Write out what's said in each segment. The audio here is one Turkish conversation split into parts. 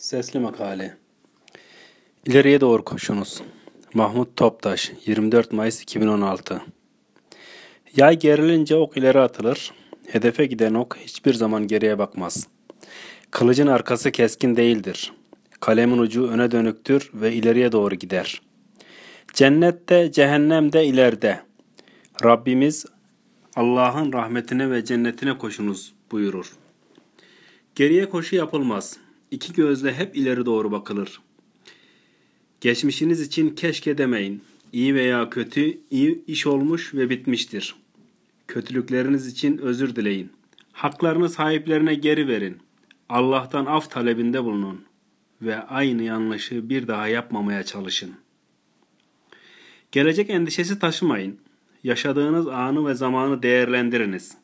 Sesli Makale İleriye doğru koşunuz. Mahmut Toptaş 24 Mayıs 2016 Yay gerilince ok ileri atılır. Hedefe giden ok hiçbir zaman geriye bakmaz. Kılıcın arkası keskin değildir. Kalemin ucu öne dönüktür ve ileriye doğru gider. Cennette, cehennemde ileride. Rabbimiz Allah'ın rahmetine ve cennetine koşunuz buyurur. Geriye koşu yapılmaz. İki gözle hep ileri doğru bakılır. Geçmişiniz için keşke demeyin. İyi veya kötü, iyi iş olmuş ve bitmiştir. Kötülükleriniz için özür dileyin. Haklarını sahiplerine geri verin. Allah'tan af talebinde bulunun ve aynı yanlışı bir daha yapmamaya çalışın. Gelecek endişesi taşımayın. Yaşadığınız anı ve zamanı değerlendiriniz.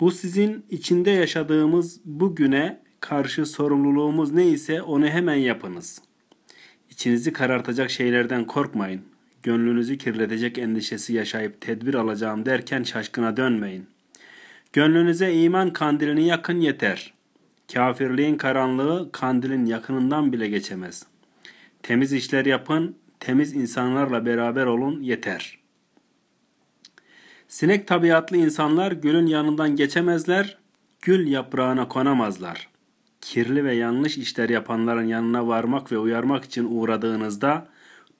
Bu sizin içinde yaşadığımız bu güne karşı sorumluluğumuz neyse onu hemen yapınız. İçinizi karartacak şeylerden korkmayın. Gönlünüzü kirletecek endişesi yaşayıp tedbir alacağım derken şaşkına dönmeyin. Gönlünüze iman kandilini yakın yeter. Kafirliğin karanlığı kandilin yakınından bile geçemez. Temiz işler yapın, temiz insanlarla beraber olun yeter. Sinek tabiatlı insanlar gülün yanından geçemezler, gül yaprağına konamazlar kirli ve yanlış işler yapanların yanına varmak ve uyarmak için uğradığınızda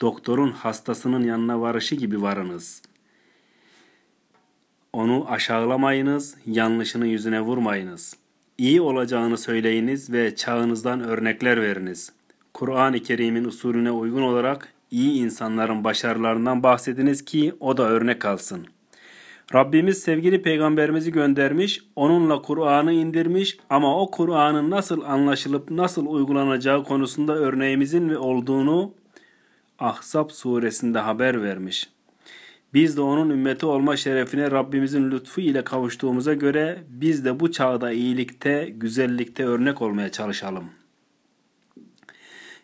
doktorun hastasının yanına varışı gibi varınız. Onu aşağılamayınız, yanlışını yüzüne vurmayınız. İyi olacağını söyleyiniz ve çağınızdan örnekler veriniz. Kur'an-ı Kerim'in usulüne uygun olarak iyi insanların başarılarından bahsediniz ki o da örnek alsın.'' Rabbimiz sevgili peygamberimizi göndermiş, onunla Kur'an'ı indirmiş ama o Kur'an'ın nasıl anlaşılıp nasıl uygulanacağı konusunda örneğimizin olduğunu Ahzab suresinde haber vermiş. Biz de onun ümmeti olma şerefine Rabbimizin lütfu ile kavuştuğumuza göre biz de bu çağda iyilikte, güzellikte örnek olmaya çalışalım.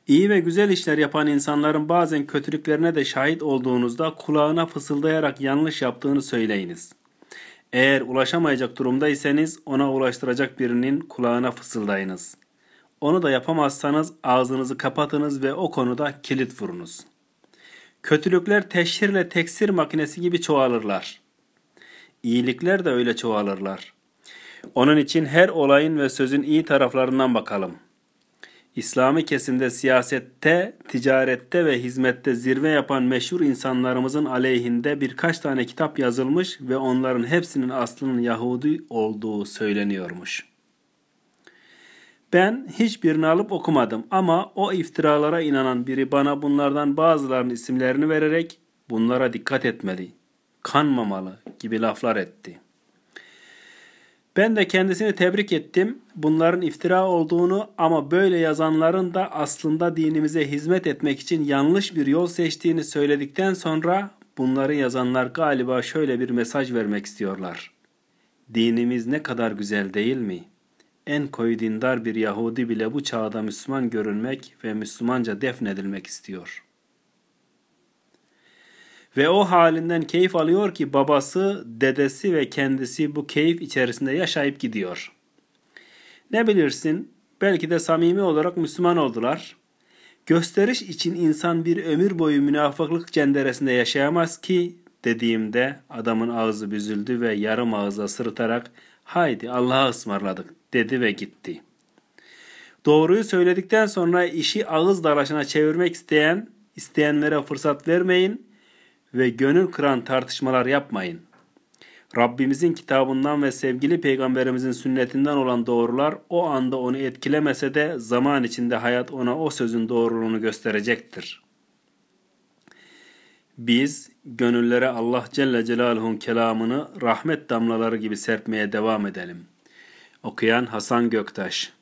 İyi ve güzel işler yapan insanların bazen kötülüklerine de şahit olduğunuzda kulağına fısıldayarak yanlış yaptığını söyleyiniz. Eğer ulaşamayacak durumdaysanız ona ulaştıracak birinin kulağına fısıldayınız. Onu da yapamazsanız ağzınızı kapatınız ve o konuda kilit vurunuz. Kötülükler teşhirle teksir makinesi gibi çoğalırlar. İyilikler de öyle çoğalırlar. Onun için her olayın ve sözün iyi taraflarından bakalım. İslami kesimde siyasette, ticarette ve hizmette zirve yapan meşhur insanlarımızın aleyhinde birkaç tane kitap yazılmış ve onların hepsinin aslının Yahudi olduğu söyleniyormuş. Ben hiçbirini alıp okumadım ama o iftiralara inanan biri bana bunlardan bazılarının isimlerini vererek bunlara dikkat etmeli, kanmamalı gibi laflar etti.'' Ben de kendisini tebrik ettim. Bunların iftira olduğunu ama böyle yazanların da aslında dinimize hizmet etmek için yanlış bir yol seçtiğini söyledikten sonra bunları yazanlar galiba şöyle bir mesaj vermek istiyorlar. Dinimiz ne kadar güzel değil mi? En koyu dindar bir Yahudi bile bu çağda Müslüman görünmek ve Müslümanca defnedilmek istiyor.'' Ve o halinden keyif alıyor ki babası, dedesi ve kendisi bu keyif içerisinde yaşayıp gidiyor. Ne bilirsin, belki de samimi olarak Müslüman oldular. Gösteriş için insan bir ömür boyu münafıklık cenderesinde yaşayamaz ki dediğimde adamın ağzı büzüldü ve yarım ağızla sırıtarak haydi Allah'a ısmarladık dedi ve gitti. Doğruyu söyledikten sonra işi ağız dalaşına çevirmek isteyen, isteyenlere fırsat vermeyin ve gönül kıran tartışmalar yapmayın. Rabbimizin kitabından ve sevgili peygamberimizin sünnetinden olan doğrular o anda onu etkilemese de zaman içinde hayat ona o sözün doğruluğunu gösterecektir. Biz gönüllere Allah Celle Celaluhu'nun kelamını rahmet damlaları gibi serpmeye devam edelim. Okuyan Hasan Göktaş